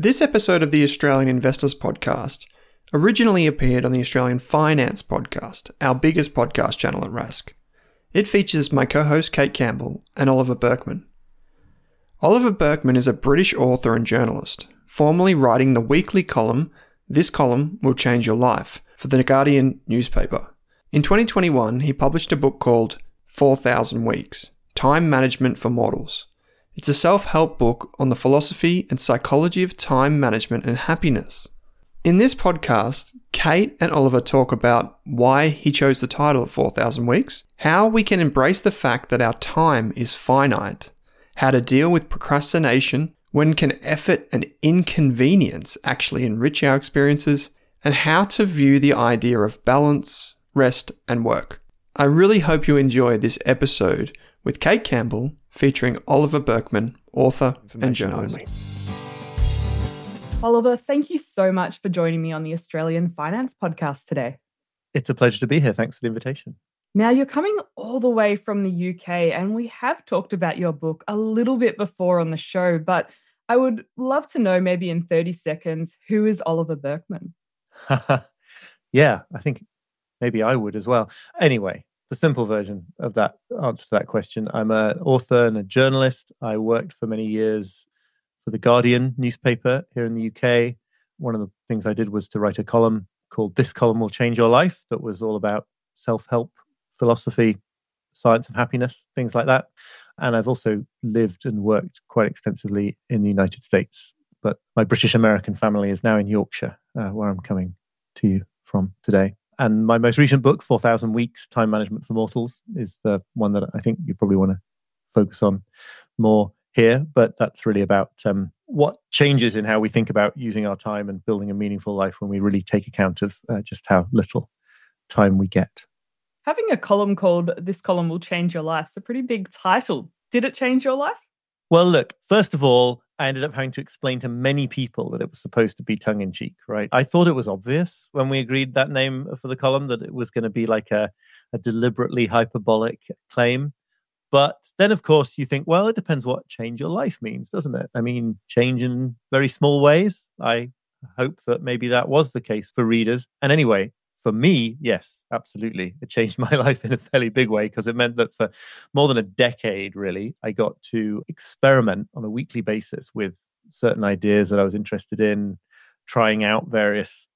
This episode of the Australian Investors Podcast originally appeared on the Australian Finance Podcast, our biggest podcast channel at Rask. It features my co host Kate Campbell and Oliver Burkeman. Oliver Burkeman is a British author and journalist, formerly writing the weekly column This Column Will Change Your Life for the Guardian newspaper. In 2021, he published a book called 4,000 Weeks Time Management for Mortals it's a self help book on the philosophy and psychology of time management and happiness. In this podcast, Kate and Oliver talk about why he chose the title of 4,000 Weeks, how we can embrace the fact that our time is finite, how to deal with procrastination, when can effort and inconvenience actually enrich our experiences, and how to view the idea of balance, rest, and work. I really hope you enjoy this episode with Kate Campbell featuring Oliver Burkeman, author and journalist. Only. Oliver, thank you so much for joining me on the Australian Finance Podcast today. It's a pleasure to be here. Thanks for the invitation. Now, you're coming all the way from the UK, and we have talked about your book a little bit before on the show, but I would love to know, maybe in 30 seconds, who is Oliver Burkeman? yeah, I think maybe I would as well. Anyway, the simple version of that answer to that question. I'm an author and a journalist. I worked for many years for the Guardian newspaper here in the UK. One of the things I did was to write a column called This Column Will Change Your Life that was all about self help, philosophy, science of happiness, things like that. And I've also lived and worked quite extensively in the United States. But my British American family is now in Yorkshire, uh, where I'm coming to you from today. And my most recent book, 4,000 Weeks Time Management for Mortals, is the one that I think you probably want to focus on more here. But that's really about um, what changes in how we think about using our time and building a meaningful life when we really take account of uh, just how little time we get. Having a column called This Column Will Change Your Life is a pretty big title. Did it change your life? Well, look, first of all, I ended up having to explain to many people that it was supposed to be tongue in cheek, right? I thought it was obvious when we agreed that name for the column that it was going to be like a, a deliberately hyperbolic claim. But then, of course, you think, well, it depends what change your life means, doesn't it? I mean, change in very small ways. I hope that maybe that was the case for readers. And anyway, for me, yes, absolutely. It changed my life in a fairly big way because it meant that for more than a decade, really, I got to experiment on a weekly basis with certain ideas that I was interested in, trying out various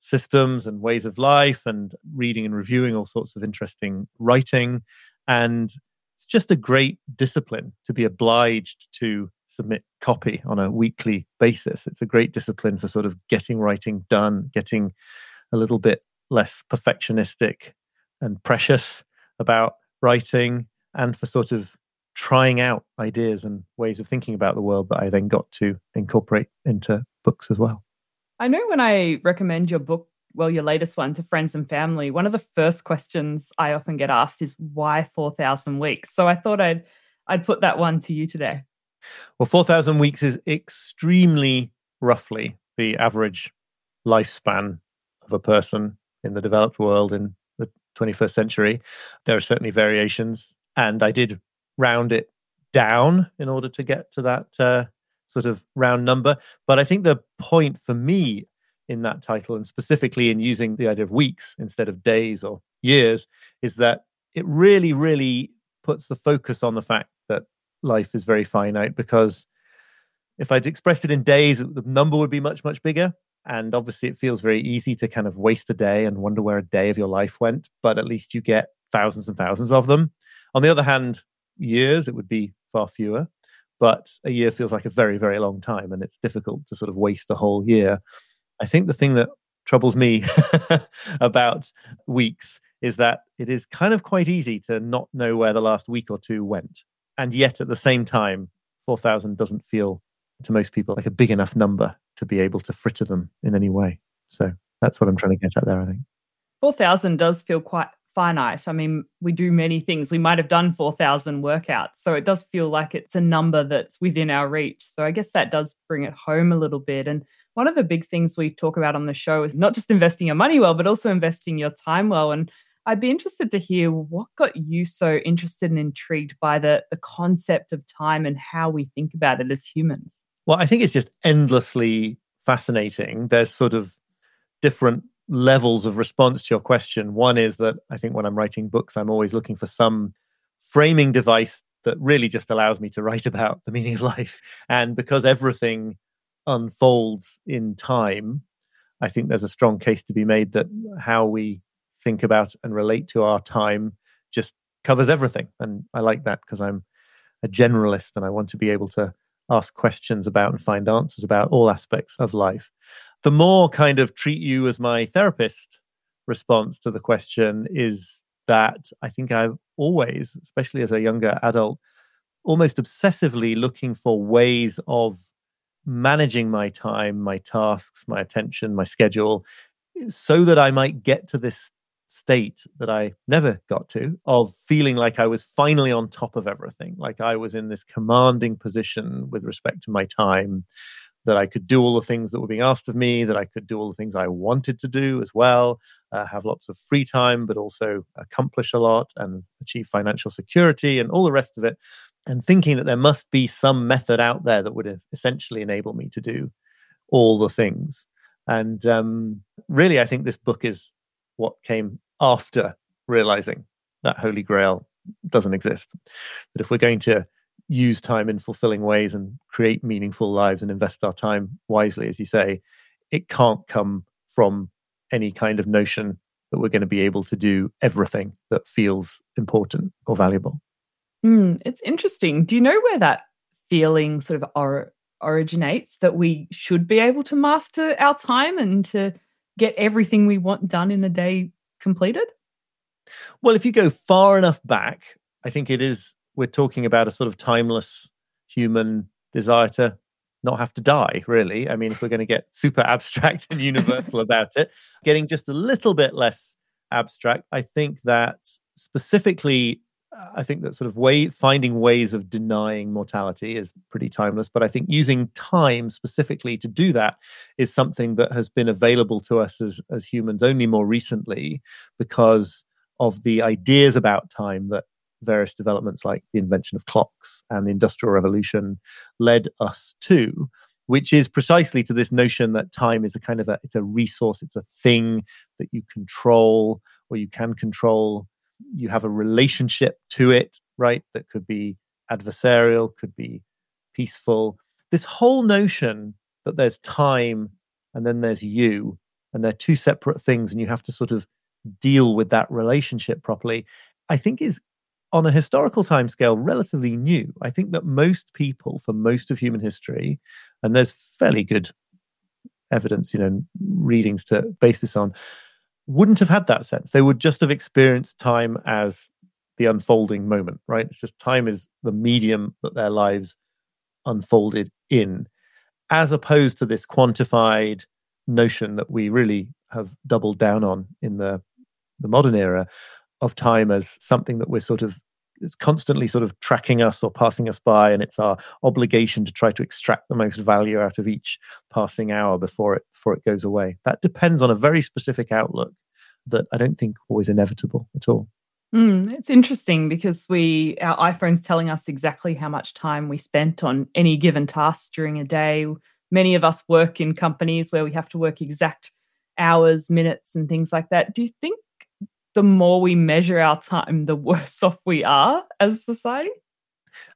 systems and ways of life and reading and reviewing all sorts of interesting writing. And it's just a great discipline to be obliged to submit copy on a weekly basis. It's a great discipline for sort of getting writing done, getting a little bit less perfectionistic and precious about writing and for sort of trying out ideas and ways of thinking about the world that I then got to incorporate into books as well. I know when I recommend your book, well, your latest one to friends and family, one of the first questions I often get asked is why 4,000 weeks? So I thought I'd I'd put that one to you today. Well, 4,000 weeks is extremely roughly the average lifespan of a person in the developed world in the 21st century. There are certainly variations, and I did round it down in order to get to that uh, sort of round number. But I think the point for me in that title, and specifically in using the idea of weeks instead of days or years, is that it really, really puts the focus on the fact that life is very finite because if I'd expressed it in days, the number would be much, much bigger. And obviously, it feels very easy to kind of waste a day and wonder where a day of your life went, but at least you get thousands and thousands of them. On the other hand, years, it would be far fewer, but a year feels like a very, very long time, and it's difficult to sort of waste a whole year. I think the thing that troubles me about weeks is that it is kind of quite easy to not know where the last week or two went. And yet at the same time, 4,000 doesn't feel to most people like a big enough number to be able to fritter them in any way. So that's what I'm trying to get at there, I think. 4,000 does feel quite finite. I mean, we do many things. We might have done 4,000 workouts. So it does feel like it's a number that's within our reach. So I guess that does bring it home a little bit. And one of the big things we talk about on the show is not just investing your money well, but also investing your time well. And I'd be interested to hear what got you so interested and intrigued by the, the concept of time and how we think about it as humans. Well, I think it's just endlessly fascinating. There's sort of different levels of response to your question. One is that I think when I'm writing books, I'm always looking for some framing device that really just allows me to write about the meaning of life. And because everything unfolds in time, I think there's a strong case to be made that how we think about and relate to our time just covers everything. And I like that because I'm a generalist and I want to be able to ask questions about and find answers about all aspects of life. The more kind of treat you as my therapist response to the question is that I think I've always, especially as a younger adult, almost obsessively looking for ways of managing my time, my tasks, my attention, my schedule, so that I might get to this state that I never got to of feeling like I was finally on top of everything, like I was in this commanding position with respect to my time, that I could do all the things that were being asked of me, that I could do all the things I wanted to do as well, uh, have lots of free time, but also accomplish a lot and achieve financial security and all the rest of it. And thinking that there must be some method out there that would essentially enable me to do all the things. And um, really, I think this book is what came after realizing that holy grail doesn't exist. That if we're going to use time in fulfilling ways and create meaningful lives and invest our time wisely, as you say, it can't come from any kind of notion that we're going to be able to do everything that feels important or valuable. Mm, it's interesting. Do you know where that feeling sort of or- originates that we should be able to master our time and to get everything we want done in a day completed? Well, if you go far enough back, I think it is, we're talking about a sort of timeless human desire to not have to die, really. I mean, if we're going to get super abstract and universal about it, getting just a little bit less abstract, I think that specifically I think that sort of way finding ways of denying mortality is pretty timeless. But I think using time specifically to do that is something that has been available to us as as humans only more recently because of the ideas about time that various developments like the invention of clocks and the industrial revolution led us to which is precisely to this notion that time is a kind of a it's a resource it's a thing that you control or you can control you have a relationship to it, right? That could be adversarial, could be peaceful. This whole notion that there's time and then there's you, and they're two separate things, and you have to sort of deal with that relationship properly, I think is on a historical timescale relatively new. I think that most people, for most of human history, and there's fairly good evidence, you know, readings to base this on, wouldn't have had that sense. They would just have experienced time as the unfolding moment, right? It's just time is the medium that their lives unfolded in, as opposed to this quantified notion that we really have doubled down on in the the modern era of time as something that we're sort of it's constantly sort of tracking us or passing us by and it's our obligation to try to extract the most value out of each passing hour before it before it goes away that depends on a very specific outlook that I don't think always inevitable at all. Mm, it's interesting because we our iPhone's telling us exactly how much time we spent on any given task during a day. Many of us work in companies where we have to work exact hours, minutes, and things like that. Do you think the more we measure our time, the worse off we are as society?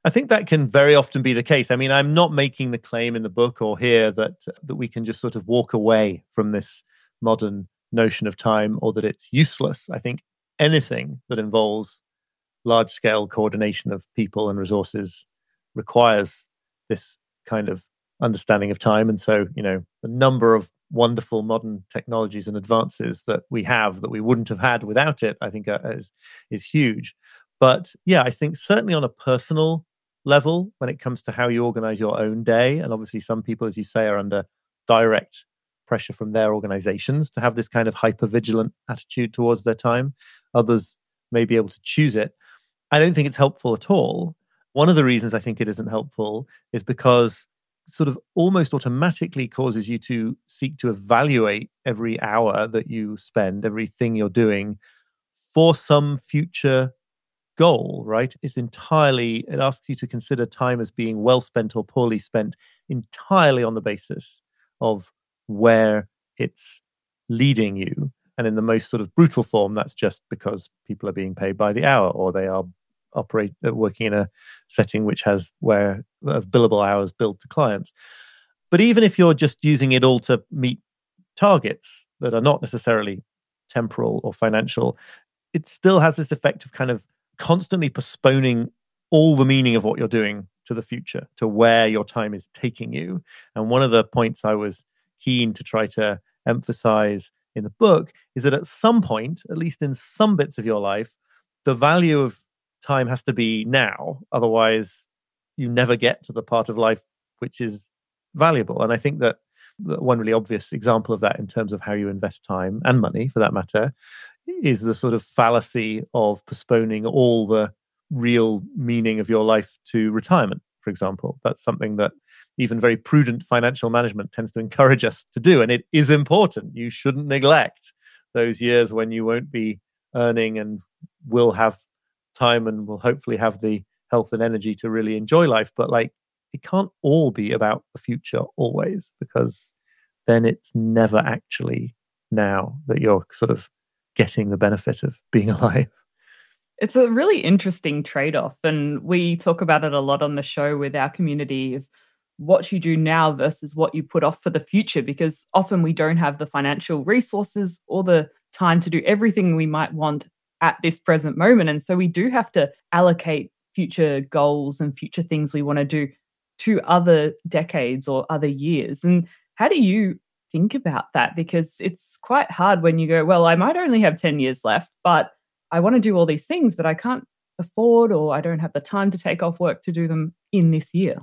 I think that can very often be the case. I mean, I'm not making the claim in the book or here that that we can just sort of walk away from this modern notion of time or that it's useless. I think anything that involves large scale coordination of people and resources requires this kind of understanding of time. And so, you know, the number of wonderful modern technologies and advances that we have that we wouldn't have had without it, I think uh, is, is huge. But yeah, I think certainly on a personal level, when it comes to how you organize your own day, and obviously some people, as you say, are under direct pressure from their organizations to have this kind of hyper vigilant attitude towards their time. Others may be able to choose it. I don't think it's helpful at all. One of the reasons I think it isn't helpful is because sort of almost automatically causes you to seek to evaluate every hour that you spend, everything you're doing for some future goal, right? It's entirely, it asks you to consider time as being well spent or poorly spent entirely on the basis of where it's leading you. And in the most sort of brutal form, that's just because people are being paid by the hour or they are operate uh, working in a setting which has where of billable hours billed to clients. But even if you're just using it all to meet targets that are not necessarily temporal or financial, it still has this effect of kind of constantly postponing all the meaning of what you're doing to the future, to where your time is taking you. And one of the points I was keen to try to emphasize in the book is that at some point, at least in some bits of your life, the value of time has to be now. Otherwise, you never get to the part of life which is valuable. And I think that one really obvious example of that in terms of how you invest time and money for that matter is the sort of fallacy of postponing all the real meaning of your life to retirement for example that's something that even very prudent financial management tends to encourage us to do. And it is important. You shouldn't neglect those years when you won't be earning and will have time and will hopefully have the health and energy to really enjoy life. But like, it can't all be about the future always, because then it's never actually now that you're sort of getting the benefit of being alive. It's a really interesting trade off. And we talk about it a lot on the show with our community of what you do now versus what you put off for the future because often we don't have the financial resources or the time to do everything we might want at this present moment. And so we do have to allocate future goals and future things we want to do to other decades or other years. And how do you think about that? Because it's quite hard when you go well I might only have 10 years left but I want to do all these things but I can't afford or I don't have the time to take off work to do them in this year.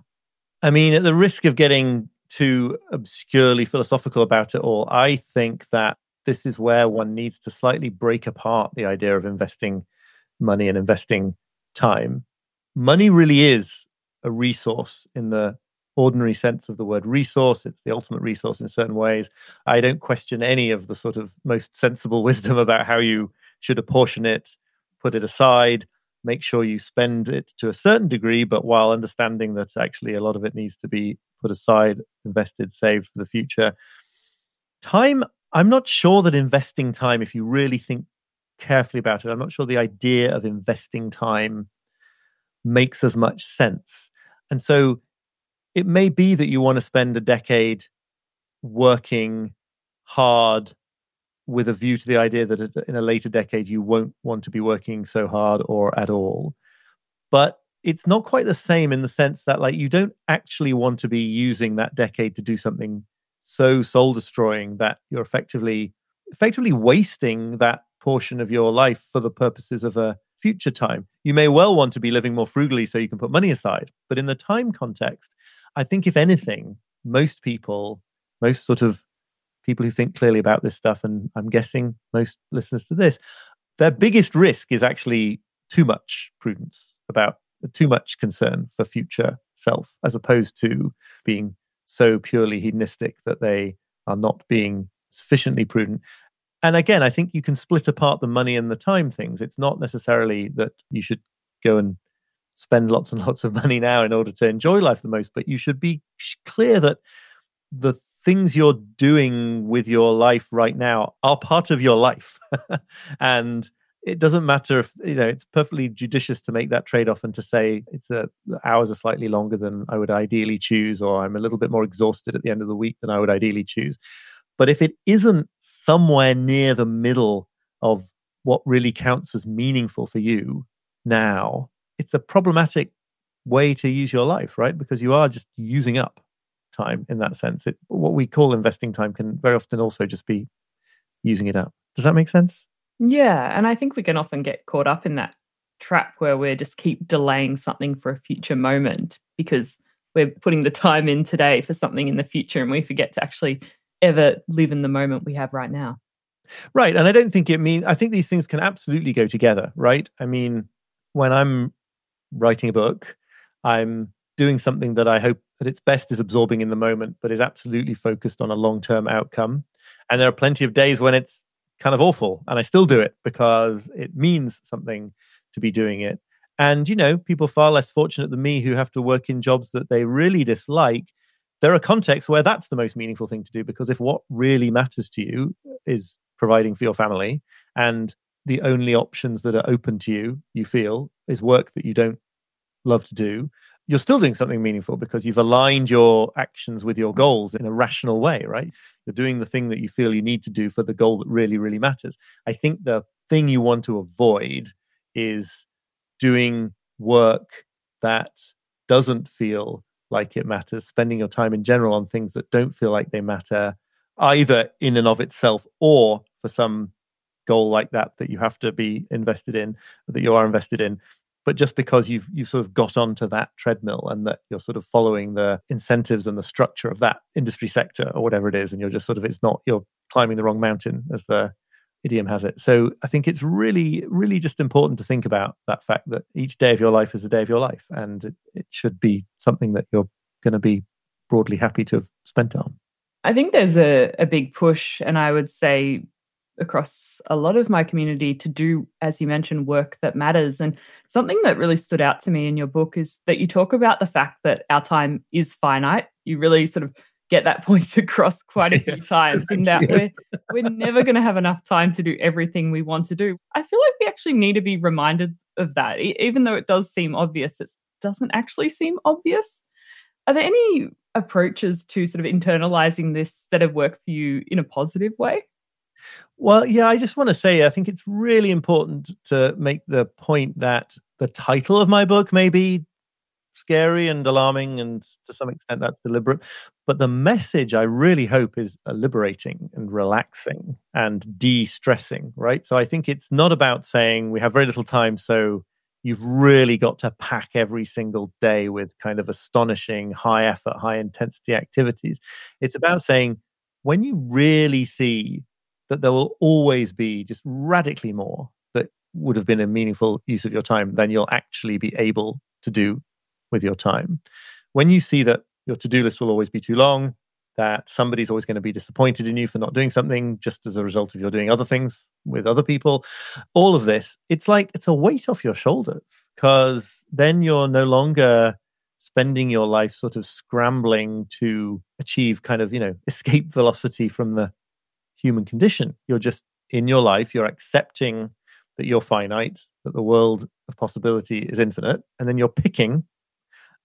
I mean, at the risk of getting too obscurely philosophical about it all, I think that this is where one needs to slightly break apart the idea of investing money and investing time. Money really is a resource in the ordinary sense of the word resource. It's the ultimate resource in certain ways. I don't question any of the sort of most sensible wisdom about how you should apportion it, put it aside make sure you spend it to a certain degree, but while understanding that actually a lot of it needs to be put aside, invested, saved for the future. Time, I'm not sure that investing time, if you really think carefully about it, I'm not sure the idea of investing time makes as much sense. And so it may be that you want to spend a decade working hard with a view to the idea that in a later decade you won't want to be working so hard or at all. But it's not quite the same in the sense that like you don't actually want to be using that decade to do something so soul destroying that you're effectively effectively wasting that portion of your life for the purposes of a future time. You may well want to be living more frugally so you can put money aside, but in the time context, I think if anything, most people, most sort of people who think clearly about this stuff, and I'm guessing most listeners to this, their biggest risk is actually too much prudence about too much concern for future self, as opposed to being so purely hedonistic that they are not being sufficiently prudent. And again, I think you can split apart the money and the time things. It's not necessarily that you should go and spend lots and lots of money now in order to enjoy life the most, but you should be clear that the things you're doing with your life right now are part of your life. and it doesn't matter if you know it's perfectly judicious to make that trade-off and to say it's a hours are slightly longer than I would ideally choose, or I'm a little bit more exhausted at the end of the week than I would ideally choose. But if it isn't somewhere near the middle of what really counts as meaningful for you now, it's a problematic way to use your life, right? Because you are just using up time in that sense. It, what we call investing time can very often also just be using it up. Does that make sense? Yeah. And I think we can often get caught up in that trap where we just keep delaying something for a future moment because we're putting the time in today for something in the future and we forget to actually ever live in the moment we have right now. Right. And I don't think it means, I think these things can absolutely go together, right? I mean, when I'm writing a book, I'm doing something that I hope at its best is absorbing in the moment, but is absolutely focused on a long term outcome. And there are plenty of days when it's kind of awful, and I still do it because it means something to be doing it. And, you know, people far less fortunate than me who have to work in jobs that they really dislike. There are contexts where that's the most meaningful thing to do because if what really matters to you is providing for your family and the only options that are open to you, you feel, is work that you don't love to do, you're still doing something meaningful because you've aligned your actions with your goals in a rational way, right? You're doing the thing that you feel you need to do for the goal that really, really matters. I think the thing you want to avoid is doing work that doesn't feel like it matters, spending your time in general on things that don't feel like they matter, either in and of itself or for some goal like that that you have to be invested in, that you are invested in but just because you've you've sort of got onto that treadmill and that you're sort of following the incentives and the structure of that industry sector or whatever it is and you're just sort of it's not you're climbing the wrong mountain as the idiom has it. So i think it's really really just important to think about that fact that each day of your life is a day of your life and it, it should be something that you're going to be broadly happy to have spent on. I think there's a, a big push, and I would say across a lot of my community to do, as you mentioned, work that matters. And something that really stood out to me in your book is that you talk about the fact that our time is finite. You really sort of get that point across quite a few yes, times in that yes. we're, we're never going to have enough time to do everything we want to do. I feel like we actually need to be reminded of that, even though it does seem obvious, it doesn't actually seem obvious. Are there any approaches to sort of internalizing this that have worked for you in a positive way? Well, yeah, I just want to say I think it's really important to make the point that the title of my book may be scary and alarming, and to some extent that's deliberate. But the message I really hope is liberating and relaxing and de stressing, right? So I think it's not about saying we have very little time, so you've really got to pack every single day with kind of astonishing high effort, high intensity activities. It's about saying when you really see that there will always be just radically more that would have been a meaningful use of your time than you'll actually be able to do with your time. When you see that your to do list will always be too long, that somebody's always going to be disappointed in you for not doing something just as a result of your doing other things with other people, all of this, it's like it's a weight off your shoulders because then you're no longer spending your life sort of scrambling to achieve kind of, you know, escape velocity from the human condition. You're just in your life, you're accepting that you're finite, that the world of possibility is infinite, and then you're picking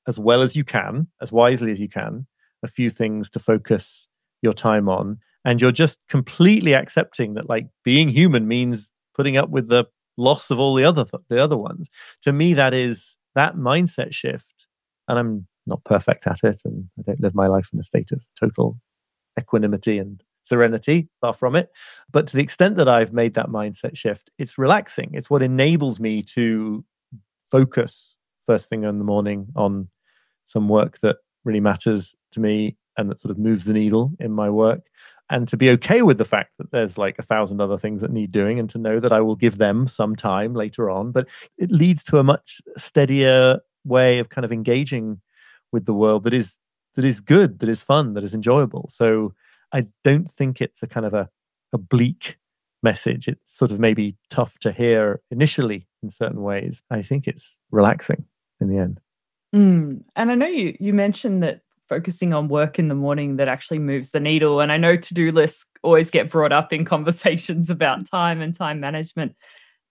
as well as you can, as wisely as you can, a few things to focus your time on. And you're just completely accepting that like being human means putting up with the loss of all the other th- the other ones. To me, that is that mindset shift. And I'm not perfect at it, and I don't live my life in a state of total equanimity and serenity, far from it. But to the extent that I've made that mindset shift, it's relaxing. It's what enables me to focus first thing in the morning on some work that really matters to me and that sort of moves the needle in my work. And to be okay with the fact that there's like a thousand other things that need doing and to know that I will give them some time later on. But it leads to a much steadier way of kind of engaging with the world that is that is good, that is fun, that is enjoyable. So I don't think it's a kind of a, a bleak message. It's sort of maybe tough to hear initially in certain ways. I think it's relaxing in the end. Mm. And I know you you mentioned that focusing on work in the morning that actually moves the needle. And I know to-do lists always get brought up in conversations about time and time management.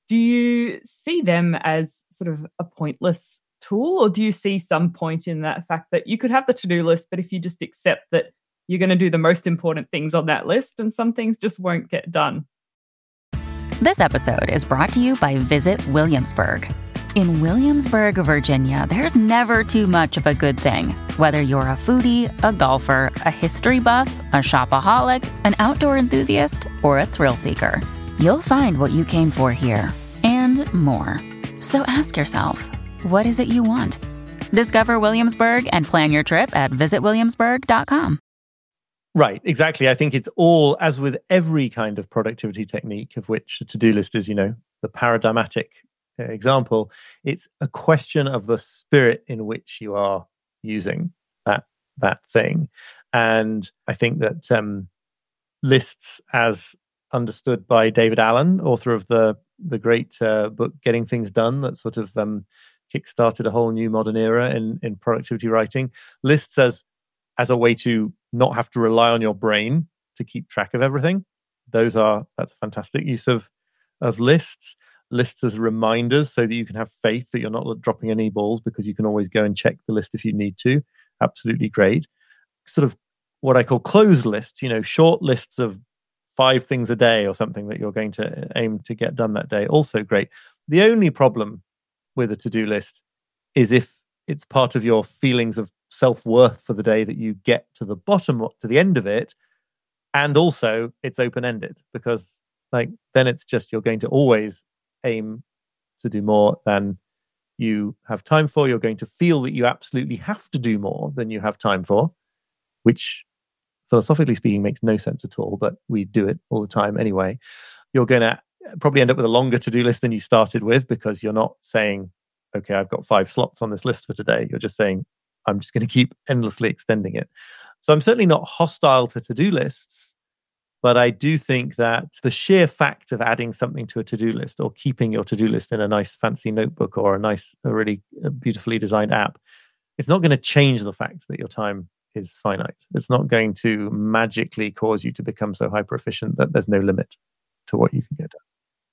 Do you see them as sort of a pointless tool, or do you see some point in that fact that you could have the to-do list, but if you just accept that you're going to do the most important things on that list and some things just won't get done? This episode is brought to you by Visit Williamsburg. In Williamsburg, Virginia, there's never too much of a good thing. Whether you're a foodie, a golfer, a history buff, a shopaholic, an outdoor enthusiast, or a thrill seeker, you'll find what you came for here and more. So ask yourself, what is it you want? Discover Williamsburg and plan your trip at visitwilliamsburg.com. Right, exactly. I think it's all, as with every kind of productivity technique, of which a to do list is, you know, the paradigmatic uh, example, it's a question of the spirit in which you are using that that thing. And I think that um, lists, as understood by David Allen, author of the the great uh, book "Getting Things Done," that sort of um, kickstarted a whole new modern era in in productivity writing. Lists as as a way to not have to rely on your brain to keep track of everything. Those are that's a fantastic use of of lists. Lists as reminders so that you can have faith that you're not dropping any balls because you can always go and check the list if you need to. Absolutely great. Sort of what I call closed lists, you know, short lists of five things a day or something that you're going to aim to get done that day. Also great. The only problem with a to do list is if it's part of your feelings of self worth for the day that you get to the bottom, to the end of it. And also, it's open ended because, like, then it's just you're going to always aim to do more than you have time for. You're going to feel that you absolutely have to do more than you have time for, which philosophically speaking makes no sense at all, but we do it all the time anyway. You're going to uh, probably end up with a longer to do list than you started with because you're not saying, okay, I've got five slots on this list for today. You're just saying, I'm just going to keep endlessly extending it. So I'm certainly not hostile to to do lists, but I do think that the sheer fact of adding something to a to do list or keeping your to do list in a nice fancy notebook or a nice, a really beautifully designed app, it's not going to change the fact that your time is finite. It's not going to magically cause you to become so hyper efficient that there's no limit to what you can get done.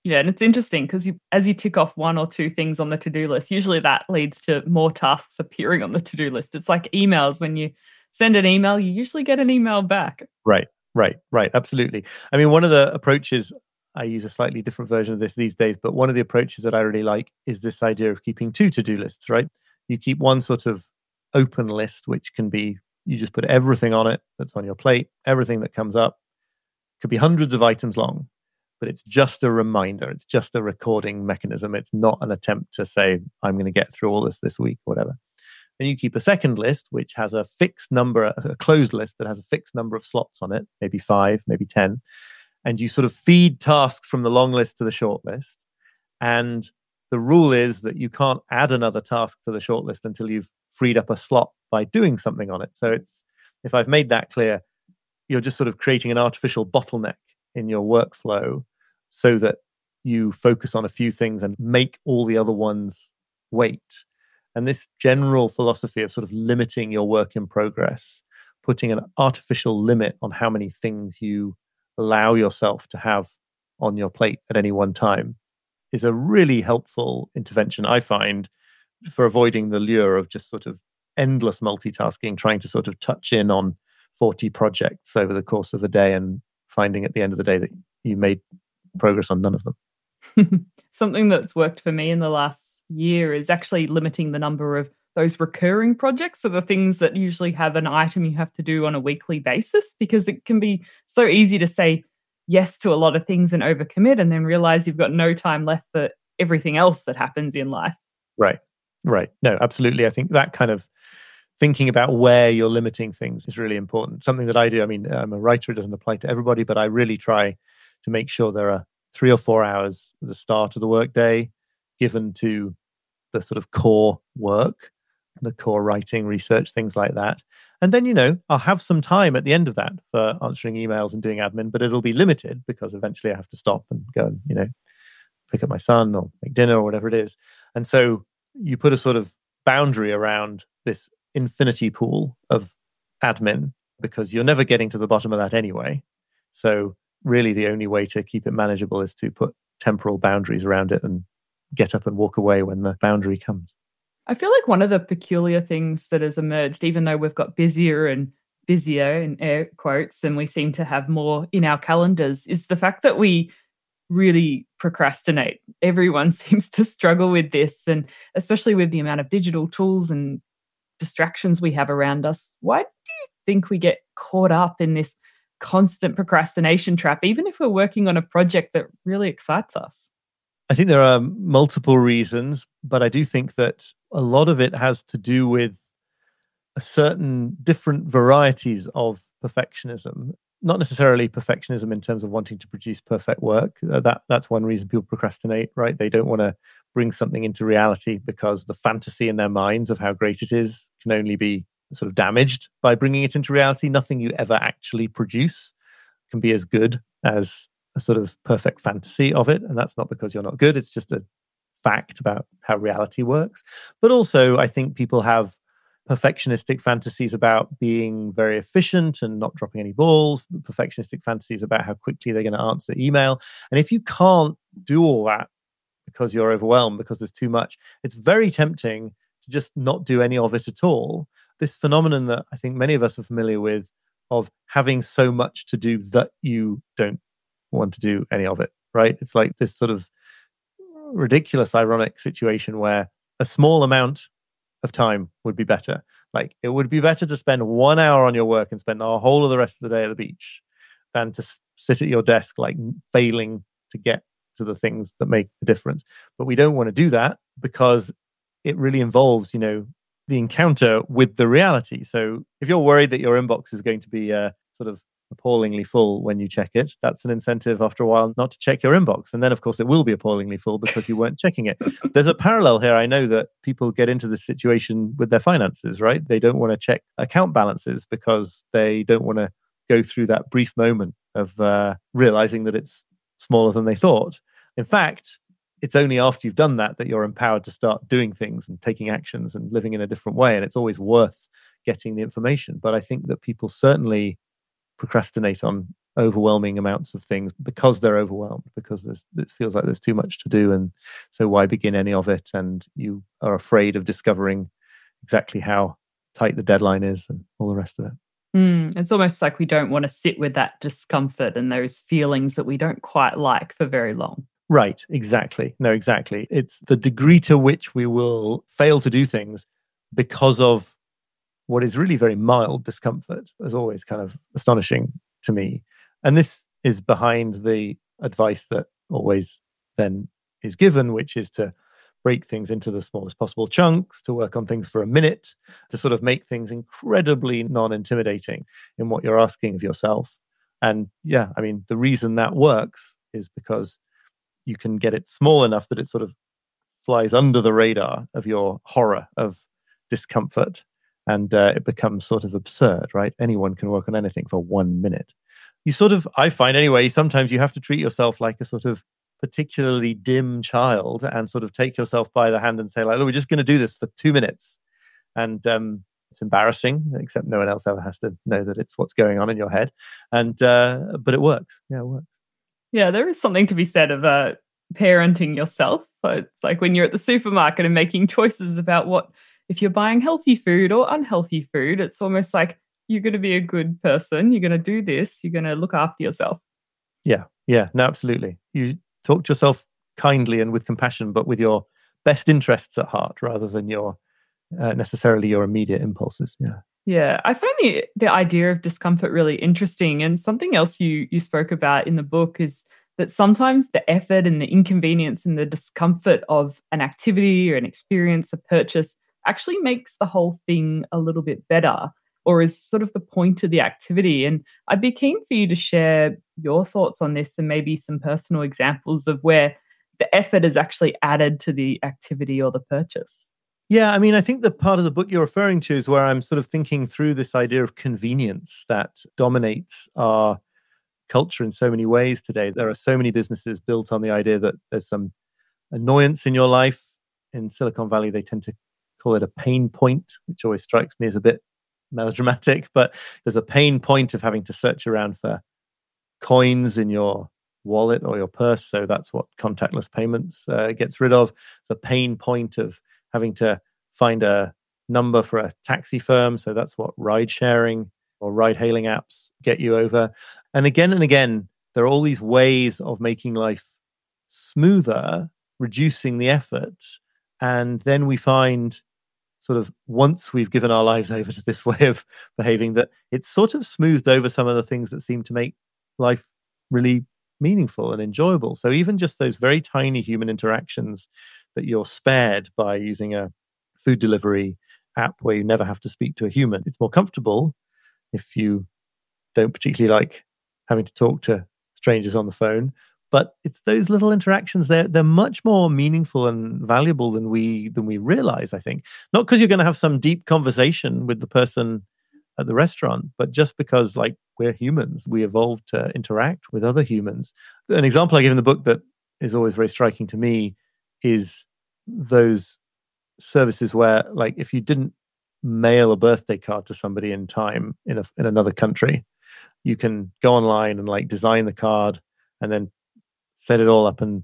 Yeah, and it's interesting because you, as you tick off one or two things on the to-do list, usually that leads to more tasks appearing on the to-do list. It's like emails. When you send an email, you usually get an email back. Right, right, right. Absolutely. I mean, one of the approaches I use a slightly different version of this these days, but one of the approaches that I really like is this idea of keeping two to-do lists. Right, you keep one sort of open list, which can be you just put everything on it that's on your plate, everything that comes up. Could be hundreds of items long, but it's just a reminder. It's just a recording mechanism. It's not an attempt to say, I'm going to get through all this this week or whatever. Then you keep a second list, which has a fixed number, a closed list that has a fixed number of slots on it, maybe five, maybe 10. And you sort of feed tasks from the long list to the short list. And the rule is that you can't add another task to the short list until you've freed up a slot by doing something on it. So it's, if I've made that clear, you're just sort of creating an artificial bottleneck in your workflow so that you focus on a few things and make all the other ones wait. And this general philosophy of sort of limiting your work in progress, putting an artificial limit on how many things you allow yourself to have on your plate at any one time, is a really helpful intervention, I find, for avoiding the lure of just sort of endless multitasking, trying to sort of touch in on 40 projects over the course of a day and finding at the end of the day that you made progress on none of them. Something that's worked for me in the last year is actually limiting the number of those recurring projects. So the things that usually have an item you have to do on a weekly basis, because it can be so easy to say yes to a lot of things and overcommit and then realize you've got no time left for everything else that happens in life. Right. Right. No, absolutely. I think that kind of thinking about where you're limiting things is really important. Something that I do, I mean, I'm a writer, it doesn't apply to everybody, but I really try to make sure there are three or four hours at the start of the workday given to the sort of core work, the core writing, research, things like that. And then, you know, I'll have some time at the end of that for answering emails and doing admin, but it'll be limited because eventually I have to stop and go and, you know, pick up my son or make dinner or whatever it is. And so you put a sort of boundary around this infinity pool of admin because you're never getting to the bottom of that anyway. So really the only way to keep it manageable is to put temporal boundaries around it and get up and walk away when the boundary comes. I feel like one of the peculiar things that has emerged, even though we've got busier and busier in air quotes, and we seem to have more in our calendars, is the fact that we really procrastinate. Everyone seems to struggle with this, and especially with the amount of digital tools and distractions we have around us. Why do you think we get caught up in this constant procrastination trap, even if we're working on a project that really excites us? I think there are multiple reasons, but I do think that a lot of it has to do with a certain different varieties of perfectionism. Not necessarily perfectionism in terms of wanting to produce perfect work. Uh, that that's one reason people procrastinate, right? They don't want to bring something into reality because the fantasy in their minds of how great it is can only be sort of damaged by bringing it into reality. Nothing you ever actually produce can be as good as a sort of perfect fantasy of it. And that's not because you're not good, it's just a fact about how reality works. But also, I think people have perfectionistic fantasies about being very efficient and not dropping any balls, perfectionistic fantasies about how quickly they're going to answer email. And if you can't do all that because you're overwhelmed, because there's too much, it's very tempting to just not do any of it at all. This phenomenon that I think many of us are familiar with of having so much to do that you don't want to do any of it, right? It's like this sort of ridiculous, ironic situation where a small amount of time would be better. Like it would be better to spend one hour on your work and spend the whole of the rest of the day at the beach than to sit at your desk, like failing to get to the things that make the difference. But we don't want to do that because it really involves, you know, the encounter with the reality. So if you're worried that your inbox is going to be uh, sort of appallingly full when you check it, that's an incentive after a while not to check your inbox. And then, of course, it will be appallingly full because you weren't checking it. There's a parallel here. I know that people get into this situation with their finances, right? They don't want to check account balances because they don't want to go through that brief moment of uh, realizing that it's smaller than they thought. In fact, it's only after you've done that that you're empowered to start doing things and taking actions and living in a different way. And it's always worth getting the information. But I think that people certainly procrastinate on overwhelming amounts of things because they're overwhelmed because it feels like there's too much to do and so why begin any of it? And you are afraid of discovering exactly how tight the deadline is and all the rest of it. Mm, it's almost like we don't want to sit with that discomfort and those feelings that we don't quite like for very long. Right exactly. No exactly. It's the degree to which we will fail to do things because of what is really very mild discomfort is always kind of astonishing to me. And this is behind the advice that always then is given, which is to break things into the smallest possible chunks, to work on things for a minute, to sort of make things incredibly non intimidating in what you're asking of yourself. And yeah, I mean, the reason that works is because you can get it small enough that it sort of flies under the radar of your horror of discomfort and uh, it becomes sort of absurd, right? Anyone can work on anything for one minute. You sort of, I find anyway, sometimes you have to treat yourself like a sort of particularly dim child and sort of take yourself by the hand and say, like, look, we're just going to do this for two minutes. And um, it's embarrassing, except no one else ever has to know that it's what's going on in your head. And, uh, but it works. Yeah, it works. Yeah, there is something to be said of uh, parenting yourself. It's like when you're at the supermarket and making choices about what if you're buying healthy food or unhealthy food, it's almost like you're going to be a good person. You're going to do this. You're going to look after yourself. Yeah. Yeah. No, absolutely. You talk to yourself kindly and with compassion, but with your best interests at heart rather than your uh, necessarily your immediate impulses. Yeah. Yeah, I find the the idea of discomfort really interesting. And something else you you spoke about in the book is that sometimes the effort and the inconvenience and the discomfort of an activity or an experience, a purchase, actually makes the whole thing a little bit better or is sort of the point of the activity. And I'd be keen for you to share your thoughts on this and maybe some personal examples of where the effort is actually added to the activity or the purchase. Yeah, I mean, I think the part of the book you're referring to is where I'm sort of thinking through this idea of convenience that dominates our culture in so many ways today. There are so many businesses built on the idea that there's some annoyance in your life. In Silicon Valley, they tend to call it a pain point, which always strikes me as a bit melodramatic, but there's a pain point of having to search around for coins in your wallet or your purse. So that's what contactless payments uh, gets rid of. The pain point of having to find a number for a taxi firm. So that's what ride sharing or ride hailing apps get you over. And again and again, there are all these ways of making life smoother, reducing the effort. And then we find sort of once we've given our lives over to this way of behaving that it's sort of smoothed over some of the things that seem to make life really meaningful and enjoyable. So even just those very tiny human interactions that you're spared by using a food delivery app where you never have to speak to a human. It's more comfortable if you don't particularly like having to talk to strangers on the phone. But it's those little interactions. They're they're much more meaningful and valuable than we than we realize. I think not because you're going to have some deep conversation with the person at the restaurant, but just because like we're humans, we evolved to interact with other humans. An example I give in the book that is always very striking to me is those services where like if you didn't mail a birthday card to somebody in time in a, in another country you can go online and like design the card and then set it all up and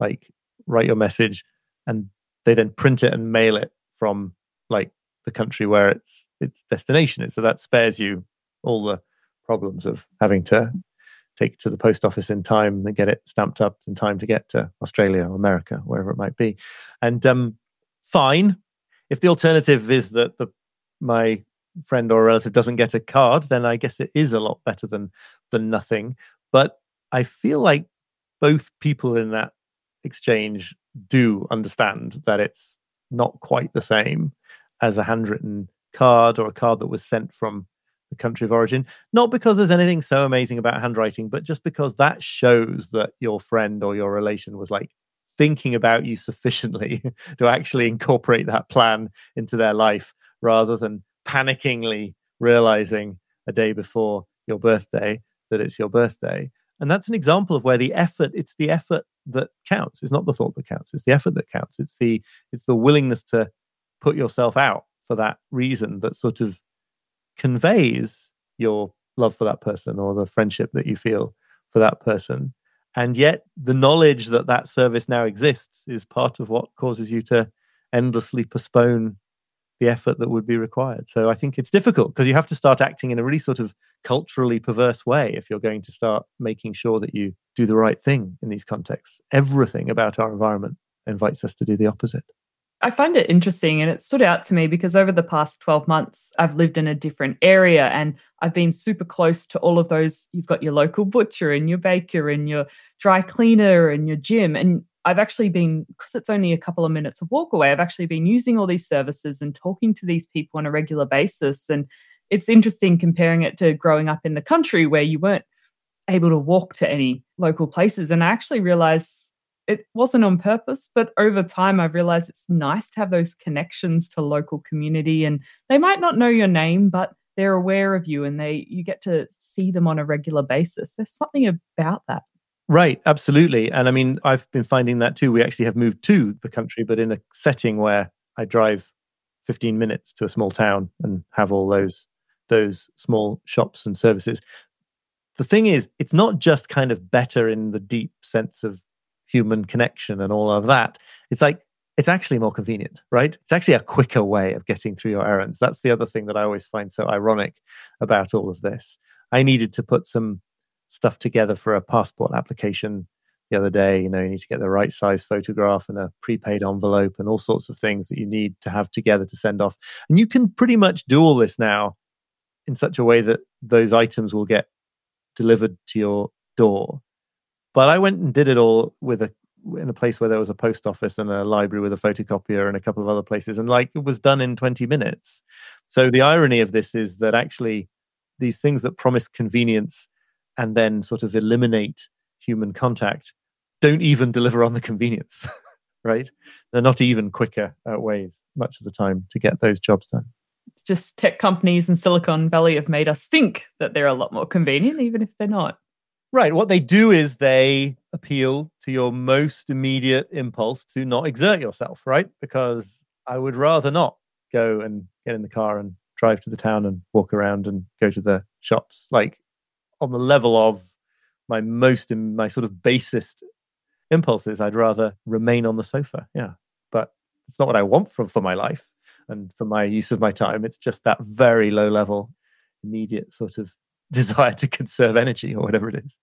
like write your message and they then print it and mail it from like the country where its its destination is so that spares you all the problems of having to take it to the post office in time and get it stamped up in time to get to Australia or America, wherever it might be. And um, fine, if the alternative is that the my friend or relative doesn't get a card, then I guess it is a lot better than than nothing. But I feel like both people in that exchange do understand that it's not quite the same as a handwritten card or a card that was sent from the country of origin. Not because there's anything so amazing about handwriting, but just because that shows that your friend or your relation was like thinking about you sufficiently to actually incorporate that plan into their life rather than panickingly realizing a day before your birthday that it's your birthday. And that's an example of where the effort, it's the effort that counts. It's not the thought that counts. It's the effort that counts. It's the it's the willingness to put yourself out for that reason that sort of conveys your love for that person or the friendship that you feel for that person. And yet, the knowledge that that service now exists is part of what causes you to endlessly postpone the effort that would be required. So I think it's difficult because you have to start acting in a really sort of culturally perverse way if you're going to start making sure that you do the right thing in these contexts. Everything about our environment invites us to do the opposite. I find it interesting and it stood out to me because over the past 12 months, I've lived in a different area and I've been super close to all of those. You've got your local butcher and your baker and your dry cleaner and your gym. And I've actually been, because it's only a couple of minutes of walk away, I've actually been using all these services and talking to these people on a regular basis. And it's interesting comparing it to growing up in the country where you weren't able to walk to any local places. And I actually realized it wasn't on purpose, but over time, I've realized it's nice to have those connections to local community. And they might not know your name, but they're aware of you and they you get to see them on a regular basis. There's something about that. Right, absolutely. And I mean, I've been finding that too. We actually have moved to the country, but in a setting where I drive 15 minutes to a small town and have all those those small shops and services. The thing is, it's not just kind of better in the deep sense of human connection and all of that. It's like it's actually more convenient, right? It's actually a quicker way of getting through your errands. That's the other thing that I always find so ironic about all of this. I needed to put some stuff together for a passport application the other day. You know, you need to get the right size photograph and a prepaid envelope and all sorts of things that you need to have together to send off. And you can pretty much do all this now in such a way that those items will get delivered to your door but I went and did it all with a in a place where there was a post office and a library with a photocopier and a couple of other places, and like it was done in 20 minutes. So the irony of this is that actually these things that promise convenience and then sort of eliminate human contact don't even deliver on the convenience. right? They're not even quicker ways much of the time to get those jobs done. It's just tech companies in Silicon Valley have made us think that they're a lot more convenient, even if they're not. Right. What they do is they appeal to your most immediate impulse to not exert yourself, right? Because I would rather not go and get in the car and drive to the town and walk around and go to the shops. Like on the level of my most, my sort of basest impulses, I'd rather remain on the sofa. Yeah. But it's not what I want for, for my life and for my use of my time. It's just that very low level, immediate sort of desire to conserve energy or whatever it is.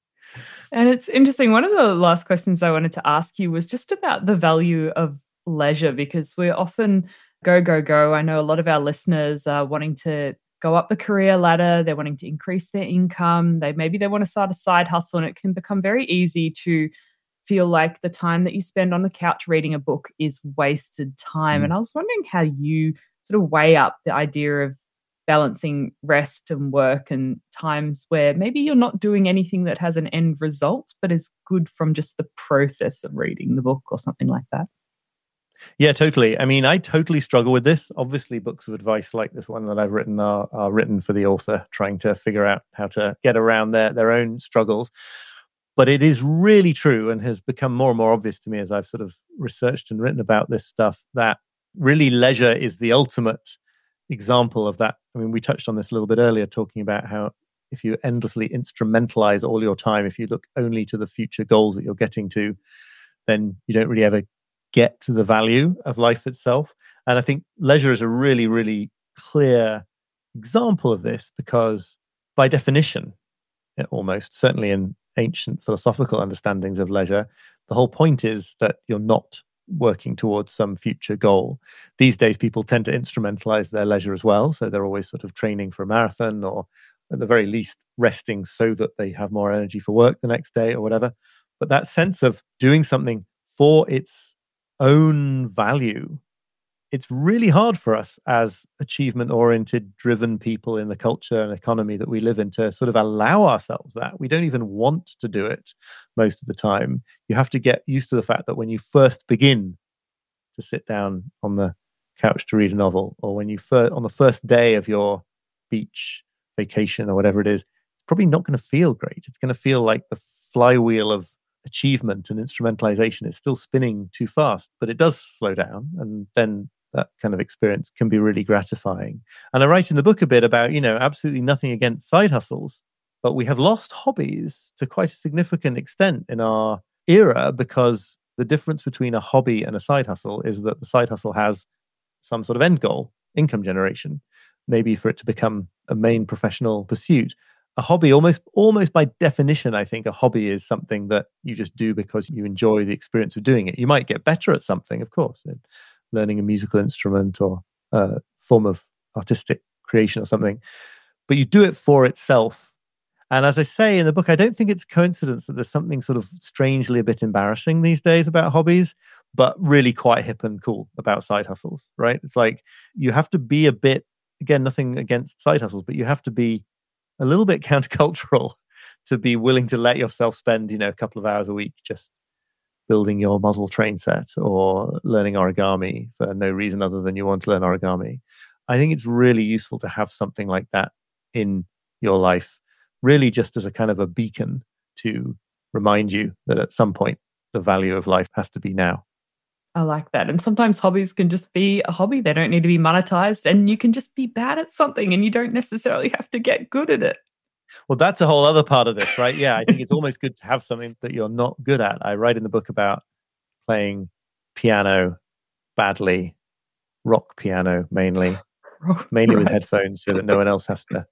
And it's interesting. One of the last questions I wanted to ask you was just about the value of leisure because we're often go, go, go. I know a lot of our listeners are wanting to go up the career ladder, they're wanting to increase their income, they maybe they want to start a side hustle, and it can become very easy to feel like the time that you spend on the couch reading a book is wasted time. Mm. And I was wondering how you sort of weigh up the idea of balancing rest and work and times where maybe you're not doing anything that has an end result, but is good from just the process of reading the book or something like that. Yeah, totally. I mean, I totally struggle with this. Obviously, books of advice like this one that I've written are, are written for the author trying to figure out how to get around their, their own struggles. But it is really true and has become more and more obvious to me as I've sort of researched and written about this stuff that really leisure is the ultimate example of that. I mean, we touched on this a little bit earlier, talking about how if you endlessly instrumentalize all your time, if you look only to the future goals that you're getting to, then you don't really ever get to the value of life itself. And I think leisure is a really, really clear example of this because, by definition, almost certainly in ancient philosophical understandings of leisure, the whole point is that you're not working towards some future goal. These days, people tend to instrumentalize their leisure as well. So they're always sort of training for a marathon or at the very least resting so that they have more energy for work the next day or whatever. But that sense of doing something for its own value it's really hard for us as achievement oriented driven people in the culture and economy that we live in to sort of allow ourselves that. We don't even want to do it most of the time. You have to get used to the fact that when you first begin to sit down on the couch to read a novel or when you first on the first day of your beach vacation or whatever it is it's probably not going to feel great. It's going to feel like the flywheel of achievement and instrumentalization is still spinning too fast but it does slow down and then that kind of experience can be really gratifying. And I write in the book a bit about, you know, absolutely nothing against side hustles, but we have lost hobbies to quite a significant extent in our era because the difference between a hobby and a side hustle is that the side hustle has some sort of end goal, income generation, maybe for it to become a main professional pursuit. A hobby, almost almost by definition, I think a hobby is something that you just do because you enjoy the experience of doing it. You might get better at something, of course learning a musical instrument or a form of artistic creation or something, but you do it for itself. And as I say in the book, I don't think it's coincidence that there's something sort of strangely a bit embarrassing these days about hobbies, but really quite hip and cool about side hustles, right? It's like you have to be a bit, again, nothing against side hustles, but you have to be a little bit countercultural to be willing to let yourself spend, you know, a couple of hours a week just building your model train set or learning origami for no reason other than you want to learn origami. I think it's really useful to have something like that in your life, really just as a kind of a beacon to remind you that at some point the value of life has to be now. I like that. And sometimes hobbies can just be a hobby. They don't need to be monetized. And you can just be bad at something and you don't necessarily have to get good at it. Well, that's a whole other part of this, right? Yeah, I think it's almost good to have something that you're not good at. I write in the book about playing piano badly, rock piano mainly, mainly right. with headphones so that no one else has to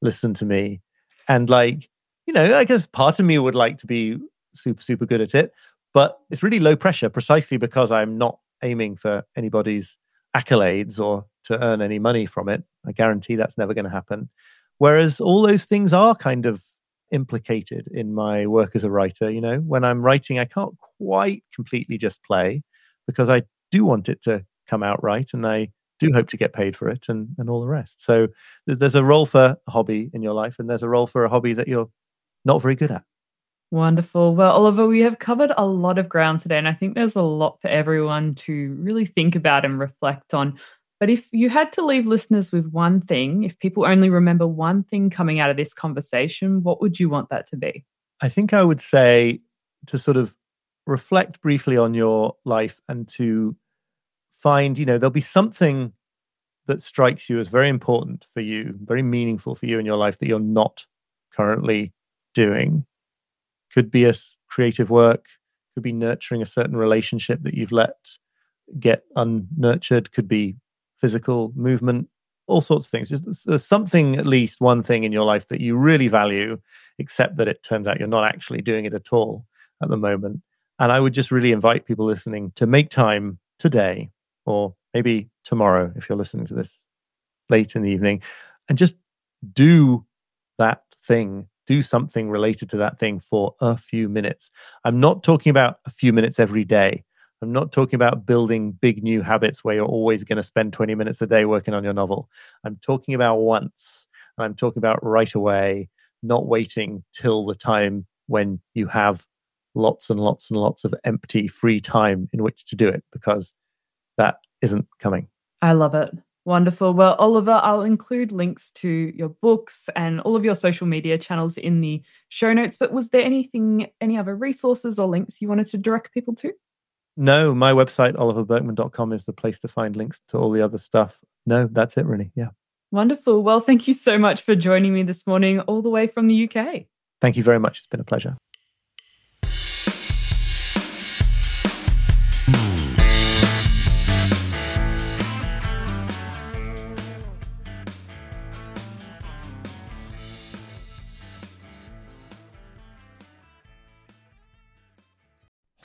listen to me. And like, you know, I guess part of me would like to be super, super good at it, but it's really low pressure precisely because I'm not aiming for anybody's accolades or to earn any money from it. I guarantee that's never going to happen. Whereas all those things are kind of implicated in my work as a writer. You know, when I'm writing, I can't quite completely just play because I do want it to come out right and I do hope to get paid for it and, and all the rest. So th- there's a role for a hobby in your life and there's a role for a hobby that you're not very good at. Wonderful. Well, Oliver, we have covered a lot of ground today, and I think there's a lot for everyone to really think about and reflect on. But if you had to leave listeners with one thing, if people only remember one thing coming out of this conversation, what would you want that to be? I think I would say to sort of reflect briefly on your life and to find, you know, there'll be something that strikes you as very important for you, very meaningful for you in your life that you're not currently doing. Could be a creative work, could be nurturing a certain relationship that you've let get unnurtured, could be physical movement, all sorts of things. Just there's something, at least one thing in your life that you really value, except that it turns out you're not actually doing it at all at the moment. And I would just really invite people listening to make time today or maybe tomorrow if you're listening to this late in the evening and just do that thing do something related to that thing for a few minutes i'm not talking about a few minutes every day i'm not talking about building big new habits where you're always going to spend 20 minutes a day working on your novel i'm talking about once and i'm talking about right away not waiting till the time when you have lots and lots and lots of empty free time in which to do it because that isn't coming. I love it. Wonderful. Well, Oliver, I'll include links to your books and all of your social media channels in the show notes. But was there anything, any other resources or links you wanted to direct people to? No, my website, oliverburkeman.com, is the place to find links to all the other stuff. No, that's it, really. Yeah. Wonderful. Well, thank you so much for joining me this morning, all the way from the UK. Thank you very much. It's been a pleasure.